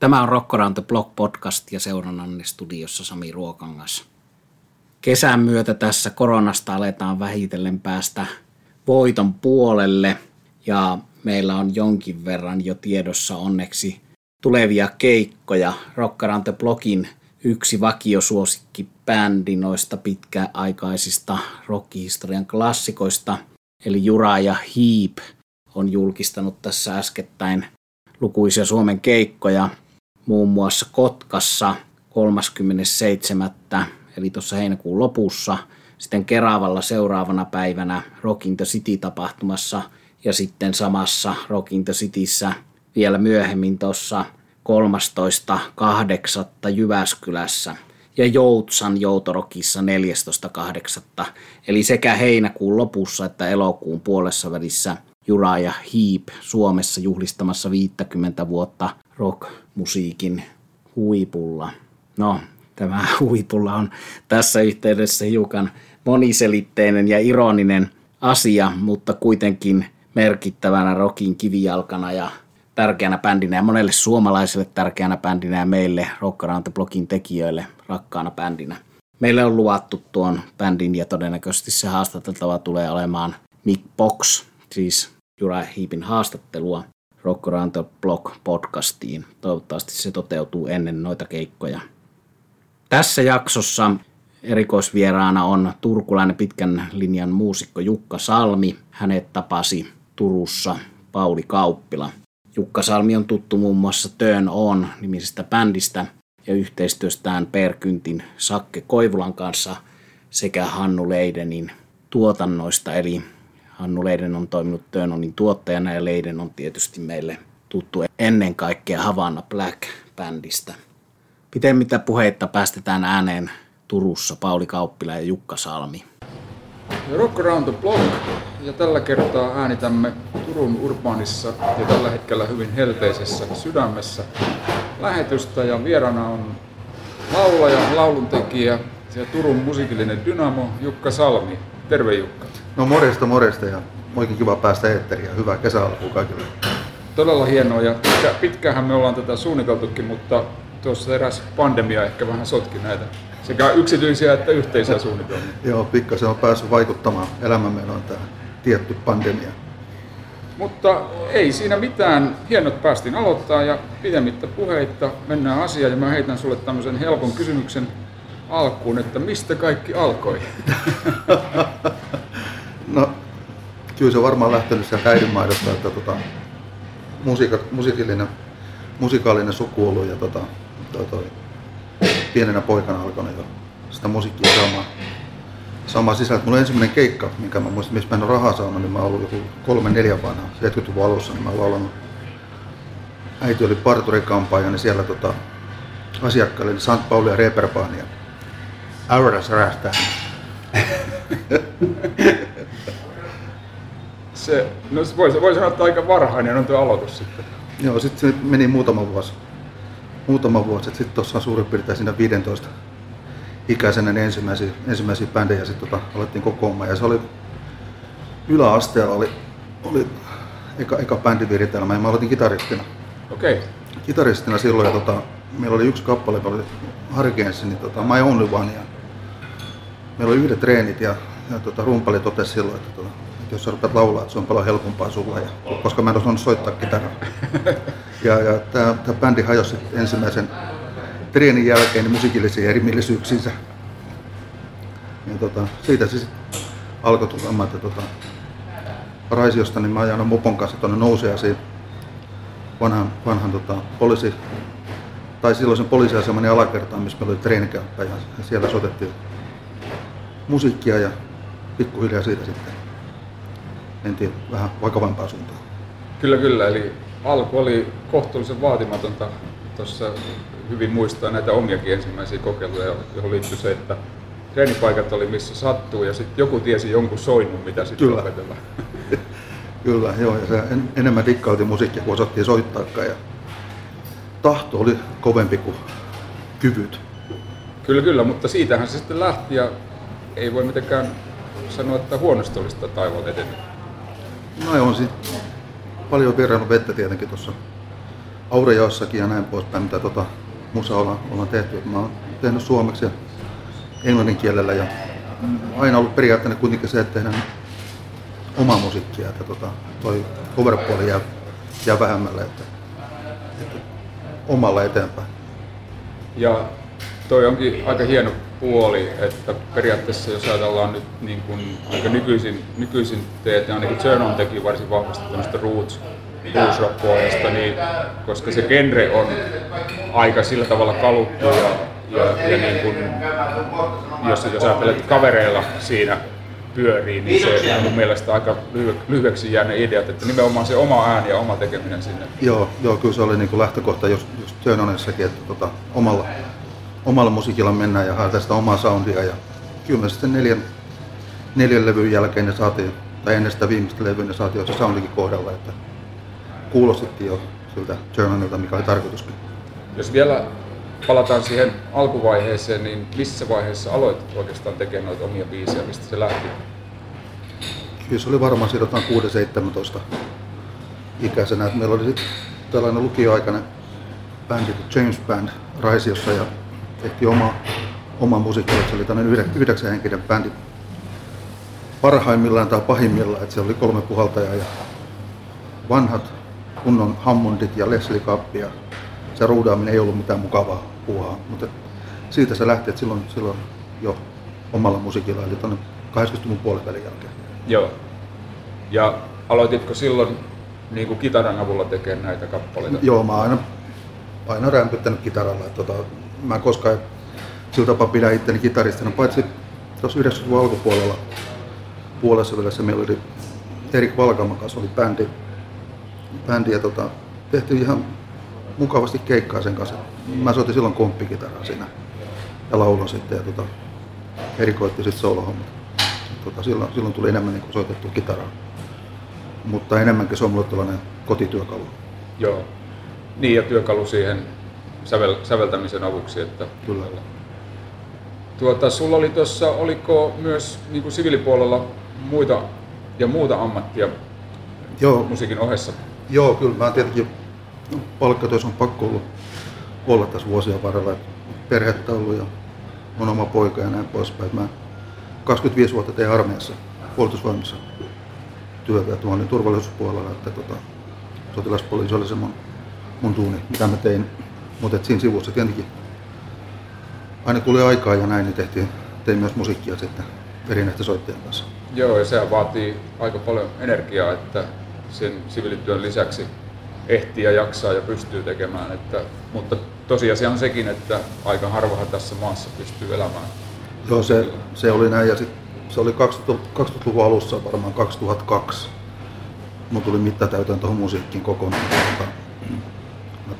Tämä on the Block podcast ja seurannanne studiossa Sami Ruokangas. Kesän myötä tässä koronasta aletaan vähitellen päästä voiton puolelle ja meillä on jonkin verran jo tiedossa onneksi tulevia keikkoja. The Blockin yksi vakiosuosikki bändi noista pitkäaikaisista rockihistorian klassikoista, eli Jura ja Heap, on julkistanut tässä äskettäin lukuisia Suomen keikkoja, muun muassa Kotkassa 37. eli tuossa heinäkuun lopussa, sitten Keravalla seuraavana päivänä Rock in the City-tapahtumassa ja sitten samassa Rock in the Cityssä vielä myöhemmin tuossa 13.8. Jyväskylässä ja Joutsan Joutorokissa 14.8. Eli sekä heinäkuun lopussa että elokuun puolessa välissä Jura ja Heap Suomessa juhlistamassa 50 vuotta rockmusiikin huipulla. No, tämä huipulla on tässä yhteydessä hiukan moniselitteinen ja ironinen asia, mutta kuitenkin merkittävänä rockin kivijalkana ja tärkeänä bändinä ja monelle suomalaiselle tärkeänä bändinä ja meille Rock Around the Blockin tekijöille rakkaana bändinä. Meille on luvattu tuon bändin ja todennäköisesti se haastateltava tulee olemaan Mick Box, siis Jura Hiipin haastattelua Rock Around the Block podcastiin. Toivottavasti se toteutuu ennen noita keikkoja. Tässä jaksossa erikoisvieraana on turkulainen pitkän linjan muusikko Jukka Salmi. Hänet tapasi Turussa Pauli Kauppila. Jukka Salmi on tuttu muun muassa Turn On nimisestä bändistä ja yhteistyöstään Per Kyntin Sakke Koivulan kanssa sekä Hannu Leidenin tuotannoista. Eli Hannu Leiden on toiminut Turn Onin tuottajana ja Leiden on tietysti meille tuttu ennen kaikkea Havana Black-bändistä. Pitemmittä puheitta päästetään ääneen Turussa Pauli Kauppila ja Jukka Salmi. Rock Around the Block ja tällä kertaa äänitämme Turun Urbanissa ja tällä hetkellä hyvin helteisessä sydämessä lähetystä ja vierana on laulaja, lauluntekijä ja Turun musiikillinen dynamo Jukka Salmi. Terve Jukka. No morjesta morjesta ja oikein kiva päästä eetteriin ja hyvää kesäalkua kaikille. Todella hienoa ja pitkähän me ollaan tätä suunniteltukin, mutta tuossa eräs pandemia ehkä vähän sotki näitä sekä yksityisiä että yhteisiä suunnitelmia. Joo, pikkasen on päässyt vaikuttamaan elämämme on tämä tietty pandemia. Mutta ei siinä mitään. Hienot päästiin aloittaa ja pidemmittä puheitta mennään asiaan ja mä heitän sulle tämmöisen helpon kysymyksen alkuun, että mistä kaikki alkoi? no, kyllä se on varmaan lähtenyt sieltä äidinmaidosta, että tota, musiika, musiikillinen, musikaalinen sukuulu ja tota, toi, toi, pienenä poikana alkanut jo sitä musiikkia saamaan, saamaan sisällä. Mulla ensimmäinen keikka, mikä mä muistin, missä mä en ole rahaa saanut, niin mä ollut joku kolme neljä vanha, 70-luvun alussa, niin mä laulanut. Äiti oli parturikampaaja, niin siellä tota, asiakkaille niin St. Pauli ja Reeperbahn ja Aura särähtää. se, no voi, voi sanoa, että aika varhainen on tuo aloitus sitten. Joo, sitten se meni muutama vuosi muutama vuosi, sitten tuossa on suurin piirtein siinä 15 ikäisenä niin ensimmäisiä, ensimmäisiä bändejä sitten tota, alettiin kokoamaan. Ja se oli yläasteella oli, oli eka, eka bändiviritelmä ja mä aloitin kitaristina. Okei. Okay. Kitaristina silloin ja tota, meillä oli yksi kappale, joka oli Harkensi, niin tota, My Only One. Ja meillä oli yhdet treenit ja, ja tota, rumpali totesi silloin, että tota, jos sä rupeat laulaa, että se on paljon helpompaa sulla, ja, koska mä en osannut soittaa kitaraa. Ja, ja tämä bändi hajosi ensimmäisen treenin jälkeen niin musiikillisiin erimielisyyksiinsä. Ja tota, siitä sitten alkoi tulemaan, että tota, Raisiosta niin mä ajan mopon kanssa tuonne nousiaisiin vanhan, vanhan tota, poliisi, tai silloisen poliisiaseman alakertaan, missä meillä oli treenikäyppä ja siellä soitettiin musiikkia ja pikkuhiljaa siitä sitten mentiin vähän vakavampaa suuntaan. Kyllä, kyllä. Eli alku oli kohtuullisen vaatimatonta. Tuossa hyvin muistaa näitä omiakin ensimmäisiä kokeiluja, johon liittyi se, että treenipaikat oli missä sattuu ja sitten joku tiesi jonkun soinnun, mitä sitten opetella. Kyllä, joo. Ja se en, enemmän dikkauti musiikkia, kun osattiin soittaakaan. Ja tahto oli kovempi kuin kyvyt. Kyllä, kyllä, mutta siitähän se sitten lähti ja ei voi mitenkään sanoa, että huonosti olisi taivaalta edennyt. No on sitten paljon virrannut vettä tietenkin tuossa Aurejaossakin ja näin poispäin, mitä tota musa ollaan, ollaan tehty. Mä oon tehnyt suomeksi ja englannin kielellä ja aina ollut periaatteena kuitenkin se, että tehdään omaa musiikkia, että tota, toi cover-puoli jää, jää vähemmälle, että, että omalla eteenpäin. Ja toi onkin aika hieno puoli, että periaatteessa jos ajatellaan nyt niin kuin aika nykyisin, nykyisin teet, ja ainakin Journal teki varsin vahvasti tämmöistä roots, rock puolesta, niin, koska se genre on aika sillä tavalla kaluttu ja, ja, ja niin kuin, jos, jos ajattelet kavereilla siinä pyörii, niin se on mun mielestä aika lyhyeksi jäänyt ideat, että nimenomaan se oma ääni ja oma tekeminen sinne. Joo, joo kyllä se oli niin kuin lähtökohta just Journanissakin, että tota, omalla, omalla musiikilla mennään ja haetaan sitä omaa soundia. Ja kyllä me sitten neljän, neljän levyn jälkeen ne saatiin, tai ennen sitä viimeistä levyä ne saatiin jo se soundikin kohdalla, että kuulostettiin jo siltä Journalilta, mikä oli tarkoituskin. Jos vielä palataan siihen alkuvaiheeseen, niin missä vaiheessa aloit oikeastaan tekemään noita omia biisejä, mistä se lähti? Kyllä se oli varmaan siitä 6-17 ikäisenä. Meillä oli sitten tällainen lukioaikainen bändi, James Band, Raisiossa ja tehtiin oma, oma musiikki. Se oli tämmöinen yhdeksän henkinen bändi parhaimmillaan tai pahimmillaan. Että se oli kolme puhaltajaa ja vanhat kunnon Hammondit ja Leslie Kapp ja se ruudaaminen ei ollut mitään mukavaa puuhaa, mutta siitä se lähti, että silloin, silloin jo omalla musiikilla, eli tuonne 80-luvun puolivälin jälkeen. Joo. Ja aloititko silloin niin kuin kitaran avulla tekemään näitä kappaleita? Joo, mä aina, aina rämpyttänyt kitaralla. Että, tota, mä en koskaan sillä tapaa pidä itteni kitaristina, paitsi tuossa 90-luvun alkupuolella puolessa välissä meillä oli Erik Valkaman kanssa oli bändi, bändi ja tota, tehtiin ihan mukavasti keikkaa sen kanssa. Mä soitin silloin komppikitaraa siinä ja laulun sitten ja tota, erikoitti sitten solohommat. Tota, silloin, silloin tuli enemmän niin soitettu kitaraa. Mutta enemmänkin se on mulle tällainen kotityökalu. Joo. Niin ja työkalu siihen sävel, säveltämisen avuksi. Että Kyllä. Tuota, sulla oli tuossa, oliko myös niin kuin siviilipuolella muita ja muuta ammattia Joo. musiikin ohessa? Joo, kyllä mä tietenkin palkkatyössä on pakko ollut olla tässä vuosien varrella. Perhettä ollut ja on oma poika ja näin poispäin. Mä 25 vuotta tein armeijassa, puolustusvoimissa työtä tuonne turvallisuuspuolella, että tota, sotilaspoliisi oli se mun, mun tuuni, mitä mä tein. Mutta siinä sivussa tietenkin aina tuli aikaa ja näin, niin tehtiin, tein myös musiikkia sitten erinäisten soittajien kanssa. Joo, ja sehän vaatii aika paljon energiaa, että sen siviilityön lisäksi ehtii ja jaksaa ja pystyy tekemään. Että, mutta tosiasia on sekin, että aika harvahan tässä maassa pystyy elämään. Joo, se, se oli näin ja sit, se oli 2000-luvun alussa varmaan 2002. Mun tuli mittatäytön tuohon musiikkiin kokonaan.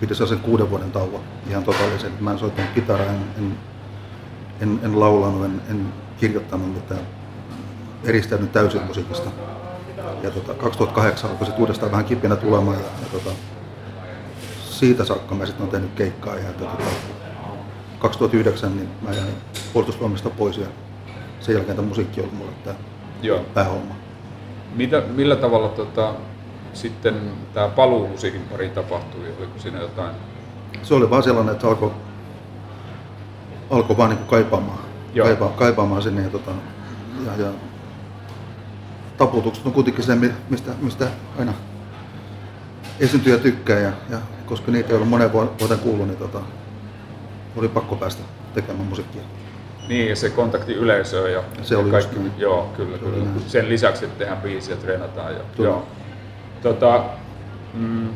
Pidin sen kuuden vuoden tauon ihan totaalisen. Mä en soittanut kitaraa, en, en, en, en laulanut, en, en kirjoittanut mitään, eristänyt täysin musiikista ja tota, 2008 alkoi sitten uudestaan vähän kipinä tulemaan ja, ja tota, siitä saakka mä sitten olen tehnyt keikkaa ja että, tota, 2009 niin mä jäin puolustusvoimista pois ja sen jälkeen tämä musiikki oli mulle tämä Joo. päähomma. Mitä, millä tavalla tota, sitten tämä paluu musiikin pari tapahtui? Oliko siinä jotain? Se oli vaan sellainen, että alkoi alkoi vaan niin kaipaamaan, kaipaa, kaipaamaan sinne ja, tota, ja, ja taputukset on kuitenkin se, mistä, mistä aina esiintyjä tykkää. Ja, ja koska niitä ei ollut monen vuoden kuullut, niin tota, oli pakko päästä tekemään musiikkia. Niin, ja se kontakti yleisöön ja, se oli kaikki, just joo, kyllä, se kyllä. Sen lisäksi, että tehdään biisiä, treenataan. Ja, joo. Tota, mm,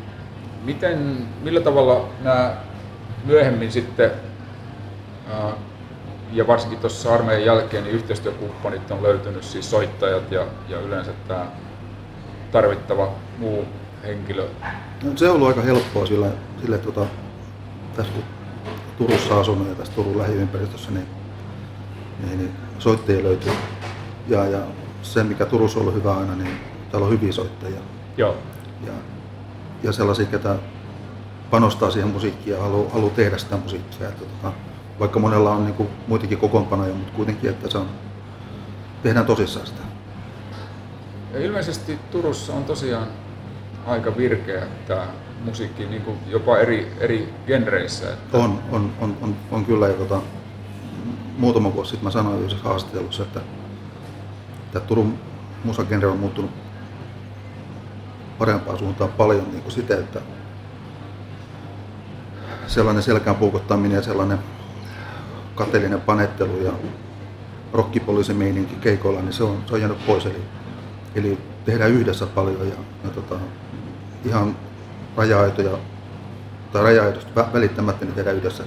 miten, millä tavalla nämä myöhemmin sitten ja varsinkin tuossa armeijan jälkeen niin yhteistyökumppanit on löytynyt, siis soittajat ja, ja yleensä tämä tarvittava muu henkilö. No, se on ollut aika helppoa sillä, sillä tuota, tässä kun Turussa asunut ja tässä Turun lähiympäristössä, niin, niin, niin soittajia löytyy. Ja, ja se, mikä Turussa on ollut hyvä aina, niin täällä on hyviä soittajia. Joo. Ja, ja sellaisia, ketä panostaa siihen musiikkiin ja haluaa, haluaa tehdä sitä musiikkia. Että, tuota, vaikka monella on niin kuin muitakin kokoonpanoja, mutta kuitenkin, että se on, tehdään tosissaan sitä. Ja ilmeisesti Turussa on tosiaan aika virkeä tämä musiikkia niin kuin jopa eri, eri genreissä. Että... On, on, on, on, on kyllä. Ja tota, muutama vuosi sitten mä sanoin yhdessä haastattelussa, että, että Turun musagenre on muuttunut parempaan suuntaan paljon niin kuin sitä, että sellainen selkään puukottaminen ja sellainen kateellinen panettelu ja rockipoliisimeininki keikoilla, niin se on, se on jäänyt pois. Eli, eli tehdään yhdessä paljon ja, ja tota, ihan raja-aitoja tai raja välittämättä niin tehdään yhdessä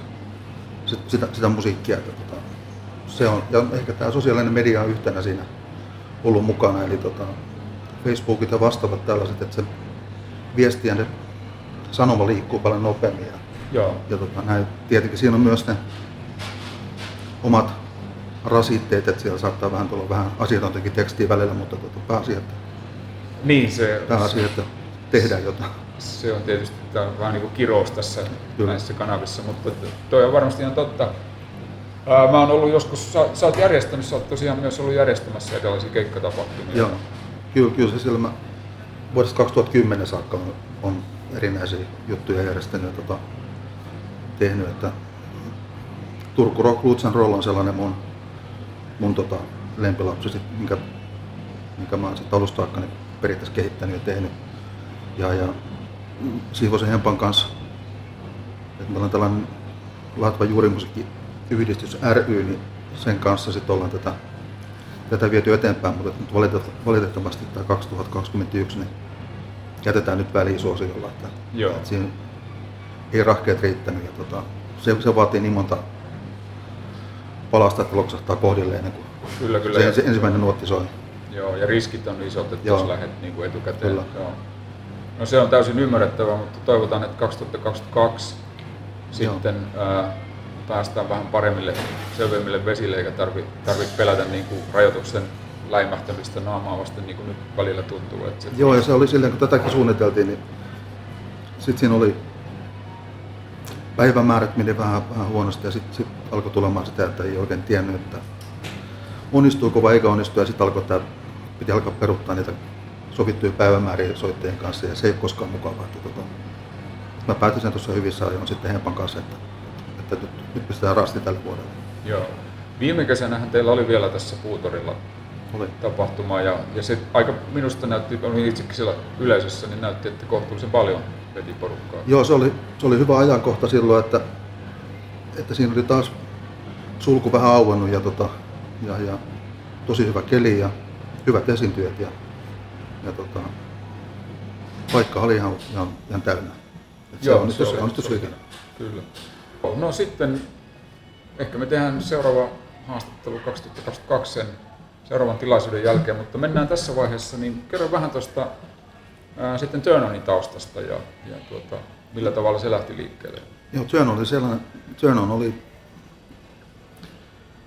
sitä, sitä musiikkia. Että, tota, se on, ja ehkä tämä sosiaalinen media on yhtenä siinä ollut mukana, eli tota, Facebookit ja vastaavat tällaiset, että se viesti ja sanoma liikkuu paljon nopeammin. Ja, Joo. ja tota, näin, tietenkin siinä on myös ne omat rasitteet, että siellä saattaa vähän tulla vähän asiatontakin tekstiä välillä, mutta tota, pääasia, että, niin, se, pääasia, että tehdään jotain. Se on tietysti tämä on vähän niin kuin kirous tässä Kyllä. näissä kanavissa, mutta toi on varmasti ihan totta. Ää, mä oon ollut joskus, sä, sä oot järjestänyt, sä oot tosiaan myös ollut järjestämässä erilaisia keikkatapahtumia. Joo, kyllä, kyllä se siellä vuodesta 2010 saakka on, on erinäisiä juttuja järjestänyt ja tota, tehnyt, että Turku Rock Roots and Roll on sellainen mun, mun tota, lempilapsi, sit, minkä, minkä mä sitten alusta aikana periaatteessa kehittänyt ja tehnyt. Ja, ja Siivosen Hempan kanssa, että meillä on tällainen Latva juurimusiikkiyhdistys ry, niin sen kanssa sitten ollaan tätä, tätä viety eteenpäin, mutta nyt valitettavasti tämä 2021 niin jätetään nyt väliin suosiolla, että, Joo. että siinä ei rahkeet riittänyt ja tota, se, se vaatii niin monta palasta, että loksahtaa kohdilleen ennen kuin Kyllä, kyllä. se, se ensimmäinen nuotti soi. Joo, ja riskit on isot, että jos lähdet niin kuin etukäteen. Kyllä. Joo. No se on täysin ymmärrettävää, mutta toivotaan, että 2022 sitten ää, päästään vähän paremmille, selvemmille vesille, eikä tarvitse tarvi pelätä niin kuin rajoituksen läimähtämistä naamaa vasten, niin kuin nyt välillä tuntuu. Että se, Joo, ja se oli silleen, kun tätäkin suunniteltiin, niin sitten siinä oli päivämäärät meni vähän, vähän huonosti ja sitten sit alkoi tulemaan sitä, että ei oikein tiennyt, että onnistuuko vai eikä onnistu ja sitten alkoi tämä, piti alkaa peruttaa niitä sovittuja päivämääriä soittajien kanssa ja se ei ole koskaan mukavaa. Että, tota, mä päätin sen tuossa hyvissä ajoin sitten Hempan kanssa, että, että nyt, nyt pistetään rasti tälle vuodelle. Joo. Viime kesänähän teillä oli vielä tässä Puutorilla Oli. tapahtuma ja, ja se aika minusta näytti, olin itsekin siellä yleisössä, niin näytti, että kohtuullisen paljon veti porukkaa. Joo, se oli, se oli hyvä ajankohta silloin, että, että siinä oli taas sulku vähän auennut ja, tota, ja, ja tosi hyvä keli ja hyvät esiintyjät ja, ja tota, paikka oli ihan, ihan, ihan täynnä. Et se onnistui, oli- onnistui hyvin. Kyllä. No sitten ehkä me tehdään seuraava haastattelu 2022 sen seuraavan tilaisuuden jälkeen, mutta mennään tässä vaiheessa, niin kerro vähän tuosta sitten Turnonin taustasta ja, ja tuota, millä tavalla se lähti liikkeelle. Joo, Turn oli sellainen, Turn on oli,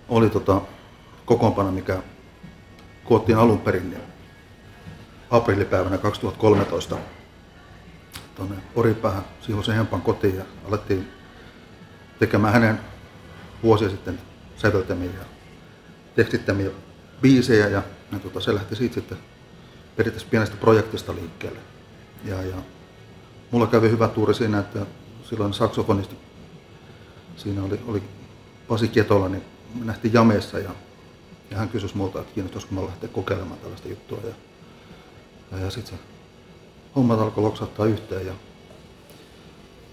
oli tota, kokoonpano, mikä koottiin alun perin niin aprillipäivänä 2013 tuonne Oripäähän Siivosen Hempan kotiin ja alettiin tekemään hänen vuosia sitten säveltämiä ja tekstittämiä biisejä ja, ja tota, se lähti siitä sitten periaatteessa pienestä projektista liikkeelle. Ja, ja mulla kävi hyvä tuuri siinä, että silloin saksofonisti, siinä oli, oli Pasi Ketola, niin me nähtiin jameessa ja, ja hän kysyi multa, että kiinnostaisiko mä lähteä kokeilemaan tällaista juttua. Ja, ja, ja sitten se hommat alkoi loksattaa yhteen ja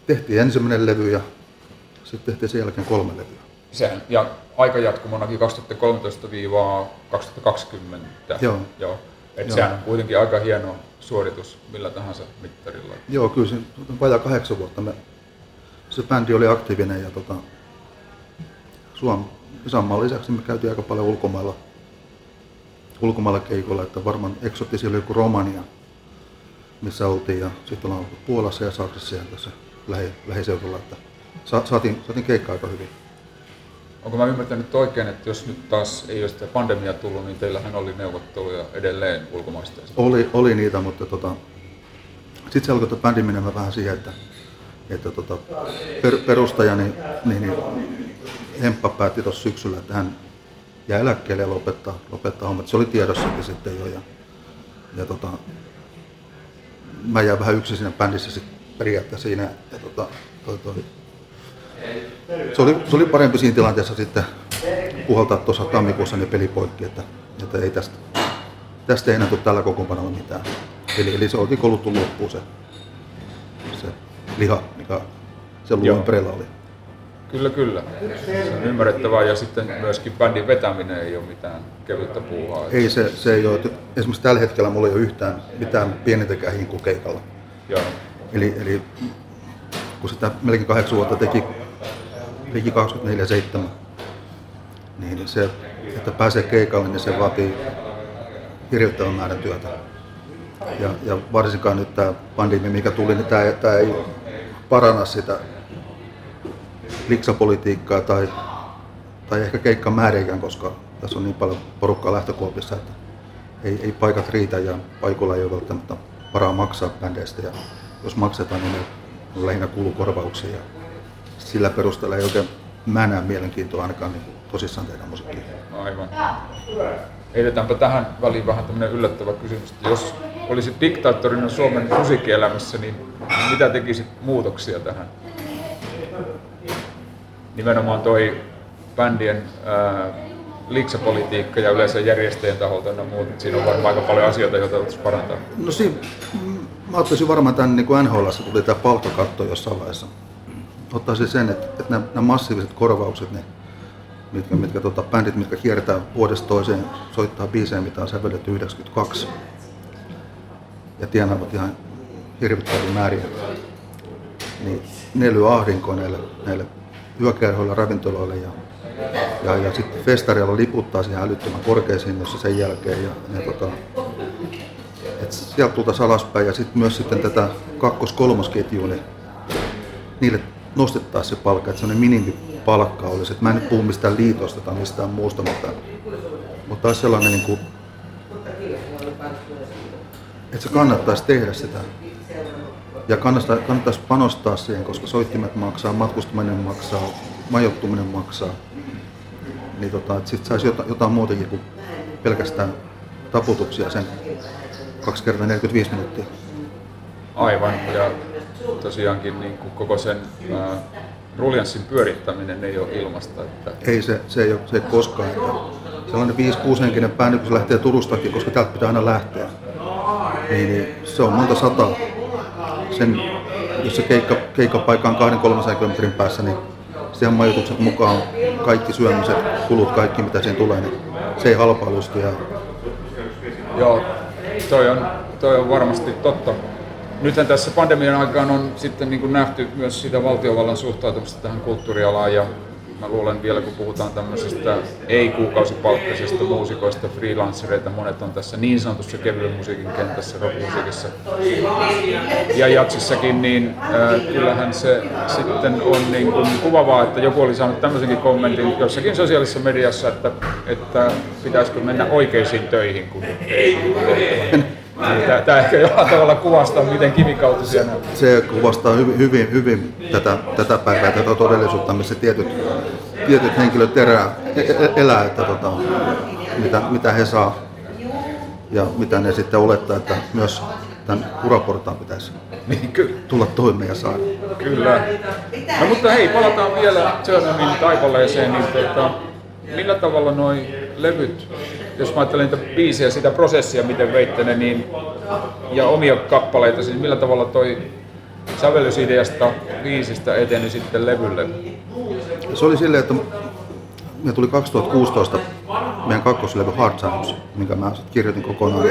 tehtiin ensimmäinen levy ja sitten tehtiin sen jälkeen kolme levyä. Sehän, ja aikajatkumonakin 2013-2020. Joo. Joo. Et Joo. sehän on kuitenkin aika hieno suoritus millä tahansa mittarilla. Joo, kyllä se vajaa kahdeksan vuotta me, se bändi oli aktiivinen ja tota, Suom, Isänmaan lisäksi me käytiin aika paljon ulkomailla, ulkomailla keikoilla, että varmaan eksotti siellä oli joku Romania, missä oltiin ja sitten ollaan oltu Puolassa ja Saksassa ja tässä lähi, lähiseudulla, että sa, saatiin, saatiin keikkaa aika hyvin. Onko mä ymmärtänyt oikein, että jos nyt taas ei ole sitä pandemiaa tullut, niin teillähän oli neuvotteluja edelleen ulkomaista? Oli, oli niitä, mutta tota, sitten se alkoi bändi menemään vähän siihen, että, että tota, per, perustaja, niin, niin, niin Hemppa päätti tuossa syksyllä, että hän jää eläkkeelle ja lopettaa, lopettaa hommat. Se oli tiedossakin sitten jo. Ja, ja tota, mä jäin vähän yksin siinä bändissä sit periaatteessa siinä. Ja tota, toi, toi. Se, oli, se oli parempi siinä tilanteessa sitten puhaltaa tuossa tammikuussa ne peli poikki, että, että ei tästä, tästä ei enää tule tällä kokoonpanolla mitään. Eli, eli se oltiin koluttu loppuun se, se liha, mikä se luun ympärillä oli. Kyllä, kyllä. Se on ymmärrettävää ja sitten myöskin bändin vetäminen ei ole mitään kevyttä puuhaa. Ei se, se ei ole. Esimerkiksi tällä hetkellä mulla ei ole yhtään mitään pienintäkään hinku keikalla. Joo. Eli, eli kun sitä melkein kahdeksan vuotta teki, teki 24-7, niin se, että pääsee keikalle, niin se vaatii hirvittävän määrän työtä. Ja, ja varsinkaan nyt tämä pandemia, mikä tuli, niin tämä, tämä ei paranna sitä liksapolitiikkaa tai, tai ehkä keikkamääriäkään, koska tässä on niin paljon porukkaa lähtökuopissa, että ei, ei paikat riitä ja paikoilla ei ole välttämättä varaa maksaa bändeistä. Ja jos maksetaan, niin ne on lähinnä kulukorvauksia. Sillä perusteella ei oikein mä näe mielenkiintoa ainakaan niin tosissaan tehdä musiikkia. Aivan. Heitetäänpä tähän väliin vähän tämmöinen yllättävä kysymys, että jos olisit diktaattorina Suomen musiikkielämässä, niin mitä tekisit muutoksia tähän? Nimenomaan toi bändien ää, liksapolitiikka ja yleensä järjestäjien taholta ja muut, siinä on varmaan aika paljon asioita, joita voitaisiin parantaa. No siinä, mä ottaisin varmaan tämän niin kuin NHL tuli tämä palkkakatto jossain vaiheessa. Ottaisin sen, että, että nämä, nämä massiiviset korvaukset, ne, mitkä, mitkä tota, bändit, mitkä kiertää vuodesta toiseen, soittaa biisejä, mitä on sävelletty 92 ja tienaavat ihan hirvittäviä määriä, niin ne lyö ahdinkoa näille, näille yökerhoille, ravintoloille ja, ja, ja sitten festareilla liputtaa siihen älyttömän korkeisiin, jossa sen jälkeen. Ja, ja tota, et sieltä tultaisiin alaspäin. Ja sitten myös sitten tätä kakkos-kolmosketjua, niin niille nostettaisiin se palkka, että sellainen minimipalkka olisi. Et mä en nyt puhu mistään liitosta tai mistään muusta, mutta, mutta olisi sellainen, niin kuin, että se kannattaisi tehdä sitä. Ja kannattaisi, kannattaisi panostaa siihen, koska soittimet maksaa, matkustaminen maksaa, majoittuminen maksaa. Niin tota, että sitten saisi jotain, jotain muutakin kuin pelkästään taputuksia sen 2 kertaa 45 minuuttia. Aivan, ja tosiaankin niin kuin koko sen ää, ruljanssin pyörittäminen ei ole ilmasta. Että... Ei se, se ei ole, se ei koskaan. Että sellainen 5-6 henkinen bändi, kun se lähtee Turustakin, koska täältä pitää aina lähteä, niin, niin se on monta sataa. Sen, jos se keikka, keikkapaikka on 2-300 kilometrin päässä, niin siihen majoitukset mukaan kaikki syömiset, kulut, kaikki mitä siihen tulee, niin se ei halpailusti. Ja... Joo, toi on, toi on varmasti totta. Nythän tässä pandemian aikaan on sitten niin kuin nähty myös sitä valtiovallan suhtautumista tähän kulttuurialaan ja mä luulen vielä, kun puhutaan tämmöisestä ei-kuukausipalkkaisista muusikoista, freelancereita, monet on tässä niin sanotussa kevyen musiikin kentässä, rockmusiikissa ja jatsissakin, niin äh, kyllähän se sitten on niin kuin kuvavaa, että joku oli saanut tämmöisenkin kommentin jossakin sosiaalisessa mediassa, että, että pitäisikö mennä oikeisiin töihin, kun ei Tämä, tämä ehkä jollain tavalla kuvastaa, miten kivikautisia nämä Se kuvastaa hyvin, hyvin, hyvin tätä, tätä päivää, tätä todellisuutta, missä tietyt, tietyt henkilöt erää, e, e, elää, että tota, mitä, mitä he saa ja mitä ne sitten olettaa, että myös tämän uraportaan pitäisi niin, kyllä. tulla toimeen ja saada. Kyllä. No mutta hei, palataan vielä Tsurnamin taipaleeseen, niin tota, millä tavalla noin levyt jos mä ajattelen niitä biisejä, sitä prosessia, miten veitte ne, niin, ja omia kappaleita, siis millä tavalla toi sävellysideasta biisistä eteni sitten levylle? Se oli silleen, että me tuli 2016 meidän kakkoslevy Hard Sounds, minkä mä kirjoitin kokonaan.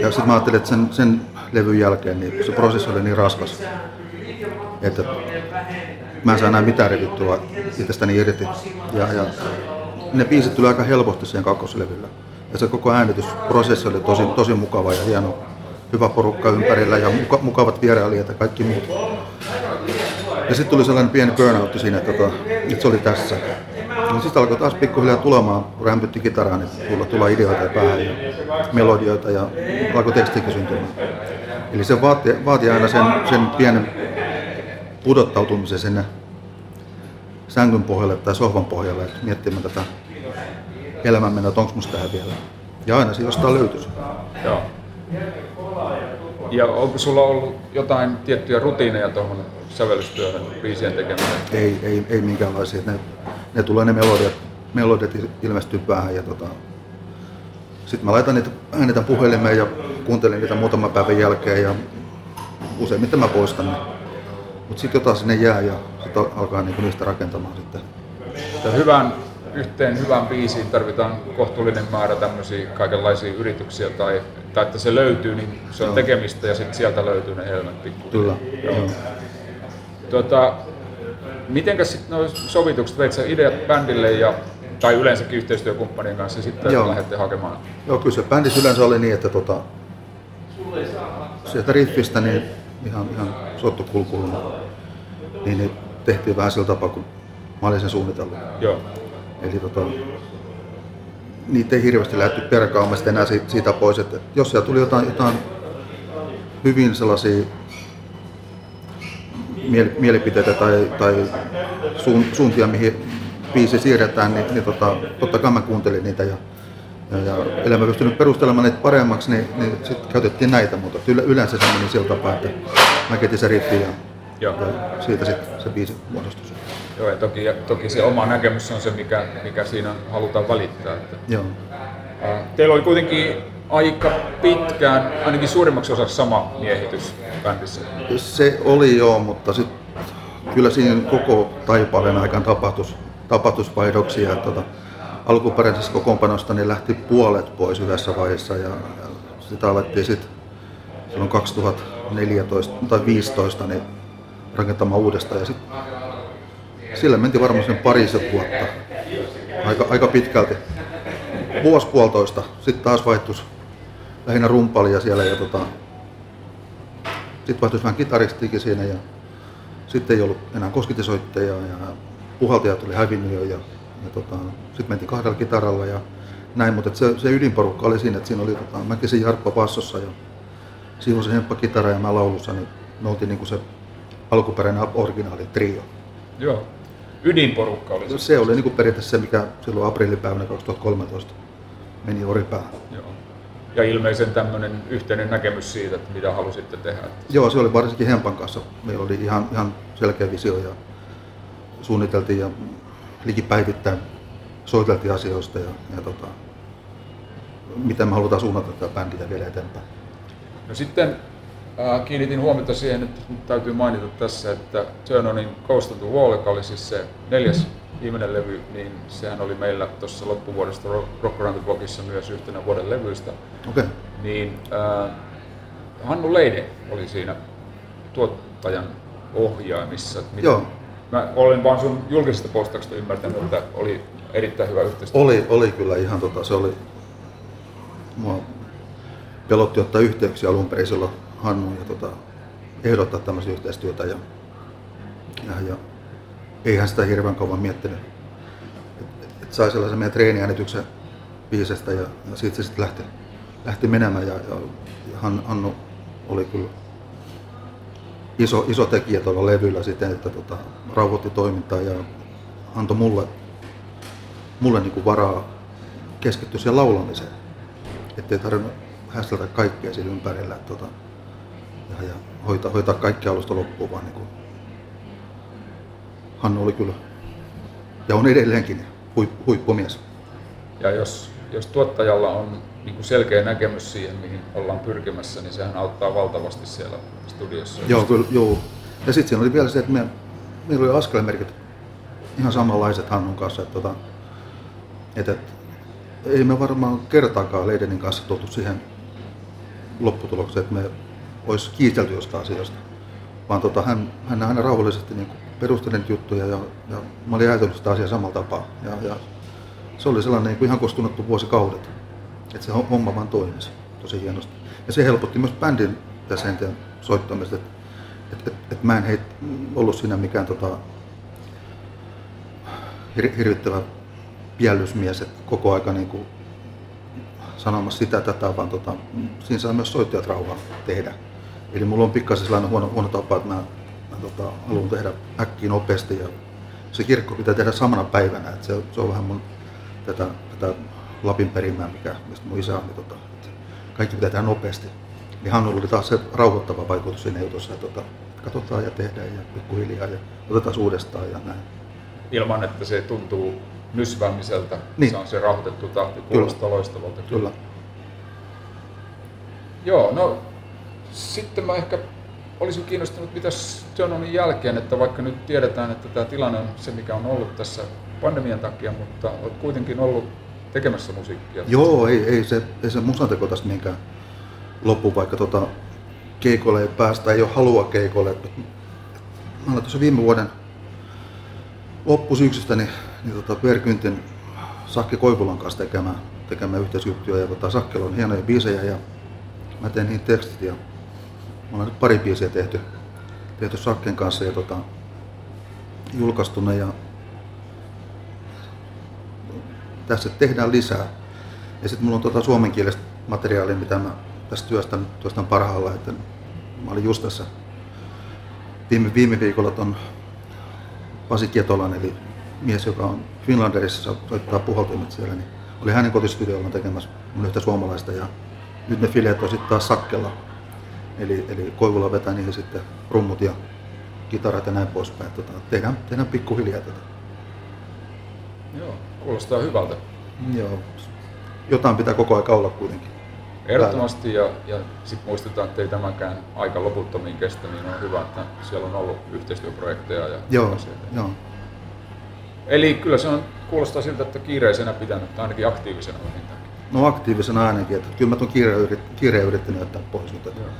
Ja sitten mä ajattelin, että sen, sen levyn jälkeen niin se prosessi oli niin raskas, että mä en saa enää mitään revittua itsestäni irti. Ja, ja ne biisit tuli aika helposti siihen kakkoslevyllä. Ja se koko äänitysprosessi oli tosi, tosi mukava ja hieno. Hyvä porukka ympärillä ja muka, mukavat vierailijat ja kaikki muut. Ja sitten tuli sellainen pieni burnout siinä, että, tota, että se oli tässä. Ja sitten alkoi taas pikkuhiljaa tulemaan, kun rämpytti kitaraa, niin tulla, tulla ideoita ja päähän ja melodioita ja alkoi tekstikin syntymään. Eli se vaati, vaati aina sen, sen pienen pudottautumisen sinne sängyn pohjalle tai sohvan pohjalle, että miettimään tätä elämänmenoa, että onko musta tähän vielä. Ja aina se jostain löytyisi. Joo. Ja onko sulla ollut jotain tiettyjä rutiineja tuohon sävellystyöhön, biisien tekemiseen? Ei, ei, ei minkäänlaisia. Ne, ne tulee ne melodiat, melodiat ilmestyy päähän ja tota, sitten mä laitan niitä, äänitän puhelimeen ja kuuntelen niitä muutaman päivän jälkeen ja useimmiten mä poistan ne. Mutta sitten jotain sinne jää ja sitten alkaa niinku niistä rakentamaan sitten. Ja hyvän, yhteen hyvään biisiin tarvitaan kohtuullinen määrä tämmöisiä kaikenlaisia yrityksiä tai, tai että se löytyy, niin se on Joo. tekemistä ja sitten sieltä löytyy ne helmet pikkuhiljaa. Kyllä. Joo. Tuota, mitenkäs sitten nuo sovitukset, veit sä ideat bändille ja, tai yleensäkin yhteistyökumppanien kanssa sitten Joo. lähdette hakemaan? Joo, kyllä se bändissä yleensä oli niin, että tota, sieltä riffistä niin ihan, ihan sottokulkuun, niin ne tehtiin vähän sillä tapaa, kun mä olin sen suunnitellut. Joo. Eli tota, niitä ei hirveästi lähdetty perkaamaan sitten enää siitä, siitä pois, että jos siellä tuli jotain, jotain hyvin sellaisia miel, mielipiteitä tai, tai suun, suuntia, mihin biisi siirretään, niin, niin tota, totta kai mä kuuntelin niitä ja, ja, ja ellei mä pystynyt perustelemaan niitä paremmaksi, niin, niin sitten käytettiin näitä, mutta yle, yleensä se meni sillä tapaa, että mä ketin se riffi ja, Joo. ja siitä sitten se biisi muodostui. Joo, ja toki, ja toki se oma näkemys on se, mikä, mikä siinä halutaan välittää. Että, Joo. teillä oli kuitenkin aika pitkään, ainakin suurimmaksi osaksi sama miehitys bändissä. Se oli joo, mutta sit, kyllä siinä koko taipaaleen aikaan tapahtus, tapahtusvaihdoksia. Ja, tota, alkuperäisestä kokoonpanosta niin lähti puolet pois yhdessä vaiheessa ja, sitä alettiin sitten silloin 2014 tai 2015 niin rakentamaan uudestaan. Ja sit, sillä menti varmaan sen parisen vuotta, aika, aika pitkälti. Vuosi puolitoista, sitten taas vaihtus lähinnä rumpalia siellä ja tota, sitten vaihtui vähän kitaristiikin siinä ja sitten ei ollut enää koskitisoittajaa ja puhaltaja tuli hävinnyt jo ja, ja tota, sitten mentiin kahdella kitaralla ja näin, mutta se, se ydinporukka oli siinä, että siinä oli tota, Mäkisen Jarppa bassossa ja Sivosen Hemppa kitara ja mä laulussa, niin me oltiin niinku se alkuperäinen originaali trio. Joo. Ydinporukka oli se. Se oli niinku periaatteessa se, mikä silloin aprillipäivänä 2013 meni oripäähän. Joo. Ja ilmeisen tämmöinen yhteinen näkemys siitä, että mitä halusitte tehdä. Joo, se oli varsinkin Hempan kanssa. Meillä oli ihan, ihan selkeä visio ja suunniteltiin ja likipäivittäin soiteltiin asioista ja, ja tota, miten me halutaan suunnata tätä bändiä vielä eteenpäin. No sitten äh, kiinnitin huomiota siihen, että nyt täytyy mainita tässä, että Turn Onin Coast of the Wall, joka oli siis se neljäs viimeinen levy, niin sehän oli meillä tuossa loppuvuodesta Rock Around the Blockissa myös yhtenä vuoden levyistä. Okei, okay. Niin äh, Hannu Leide oli siinä tuottajan ohjaamissa. miten- Joo. Mä olen vaan sun julkisesta postauksesta ymmärtänyt, että oli erittäin hyvä yhteistyö. oli, oli kyllä ihan tota, se oli, mua pelotti ottaa yhteyksiä alun perin silloin Hannuun ja tota, ehdottaa tämmöistä yhteistyötä ja, ja, ja eihän sitä hirveän kauan miettinyt. Et, et, et sai sellaisen meidän treeniäänityksen biisestä ja, ja siitä se sitten lähti, lähti menemään ja, ja Han, Hannu oli kyllä iso, iso tekijä tuolla levyllä siten, että tota, rauhoitti toimintaa ja antoi mulle, mulle niin kuin varaa keskittyä siihen laulamiseen. Että ei tarvinnut hästeltä kaikkea siinä ympärillä tota, ja, ja hoitaa, hoitaa kaikki alusta loppuun, vaan niin kuin Hannu oli kyllä ja on edelleenkin huip, huippumies. Ja jos, jos tuottajalla on niin kuin selkeä näkemys siihen, mihin ollaan pyrkimässä, niin sehän auttaa valtavasti siellä studiossa. Joo, kyllä, joo. Ja sitten siinä oli vielä se, että me, meillä oli askelmerkit ihan samanlaiset Hannun kanssa. Että, tota, että, että ei me varmaan kertaakaan Leidenin kanssa tultu siihen lopputulokseen, että me olisi kiistelty jostain asiasta. Vaan tota, hän, hän aina rauhallisesti niin perusteli juttuja ja, ja mä olin ajatellut sitä asiaa samalla tapaa. Ja, ja se oli sellainen niin kuin ihan kostunuttu vuosikaudet, että se homma vaan toimisi tosi hienosti. Ja se helpotti myös bändin jäsenten soittamista, että et, et, et mä en heit, ollut siinä mikään tota, hir, hirvittävä piellysmies, että koko aika niin kuin sanomassa sitä tätä, vaan tota, siinä saa myös soittajat rauhaa tehdä. Eli mulla on pikkasen sellainen huono, huono tapa, että mä, mä tota, haluan tehdä äkkiä nopeasti ja se kirkko pitää tehdä samana päivänä. Että se, se on vähän mun tätä, tätä Lapin perimää, mikä, mistä mun isä on. Niin tota, että kaikki pitää tehdä nopeasti. Niin Hannulla oli taas se rauhoittava vaikutus siinä jutussa, että tota, katsotaan ja tehdään ja pikkuhiljaa ja otetaan uudestaan ja näin. Ilman, että se tuntuu nysväämiseltä, Niin. se on se rauhoitettu tahti, kuulostaa loistavalta. Kyllä. Joo, no sitten mä ehkä olisin kiinnostunut, mitä Jononin jälkeen, että vaikka nyt tiedetään, että tämä tilanne on se, mikä on ollut tässä pandemian takia, mutta olet kuitenkin ollut tekemässä musiikkia. Joo, ei, ei se, ei se musanteko tästä mihinkään loppu, vaikka tota, keikolle ei päästä, ei ole halua keikolle. Mä aloin tuossa viime vuoden loppusyksystä niin, niin tota Per Kyntin Sakki Koivulan kanssa tekemään, tekemään yhteisjuttuja. Ja tota, Sakkella on hienoja biisejä ja mä teen niihin tekstit ja mä ollaan nyt pari biisiä tehty, tehty Sakken kanssa ja tota, julkaistu ne ja tässä tehdään lisää. Ja sitten mulla on tuota suomenkielistä materiaalia, mitä mä tässä työstän, työstän parhaalla. Että mä olin just tässä viime, viime viikolla ton Pasi Kietolan, eli mies, joka on Finlanderissa, soittaa puhaltimet siellä, niin oli hänen kotistudiolla tekemässä mun yhtä suomalaista. Ja nyt ne fileet on sitten taas Sakkella. Eli, eli Koivula vetää niihin sitten rummut ja kitarat ja näin poispäin. Tota, tehdään, tehdään pikkuhiljaa tätä. Joo, kuulostaa hyvältä. Joo. Jotain pitää koko aika olla kuitenkin. Ehdottomasti ja, ja sitten muistetaan, että ei tämäkään aika loputtomiin kestä, niin on hyvä, että siellä on ollut yhteistyöprojekteja ja Joo, tällaisia. joo. Eli kyllä se on, kuulostaa siltä, että kiireisenä pitänyt, tai ainakin aktiivisena vähintäänkin. No aktiivisena ainakin, että kyllä mä tuon kiireen, yrit, kiireen yrittänyt jättää pois, mutta että, Joo.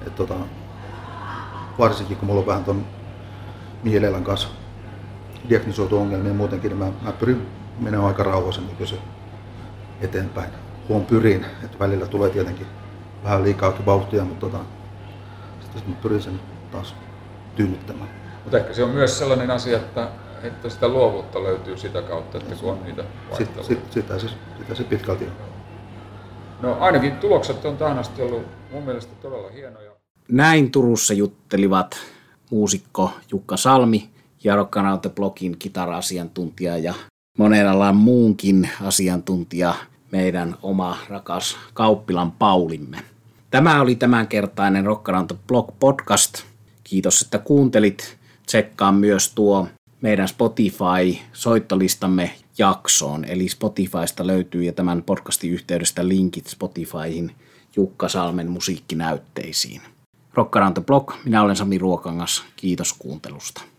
että, tota, varsinkin kun mulla on vähän ton mielelan kanssa diagnosoitu ongelmia muutenkin, niin mä, mä pyrin menemään aika rauhallisemmin kyllä se eteenpäin. Huon pyrin, että välillä tulee tietenkin vähän liikaakin vauhtia, mutta tota, sitten mä pyrin sen taas tyynnyttämään. Mutta ehkä se on myös sellainen asia, että, että sitä luovuutta löytyy sitä kautta, että kun on niitä Sit, sit, sitä, se, sitä se pitkälti on. No ainakin tulokset on tähän asti ollut mun mielestä todella hienoja. Näin Turussa juttelivat muusikko Jukka Salmi ja Rockanaute Blogin kitara-asiantuntija ja monen alan muunkin asiantuntija, meidän oma rakas Kauppilan Paulimme. Tämä oli tämänkertainen Rockanaute Blog podcast. Kiitos, että kuuntelit. Tsekkaa myös tuo meidän Spotify-soittolistamme jaksoon. Eli Spotifysta löytyy ja tämän podcastin yhteydestä linkit Spotifyhin Jukka Salmen musiikkinäytteisiin. The Block. Minä olen Sami Ruokangas. Kiitos kuuntelusta.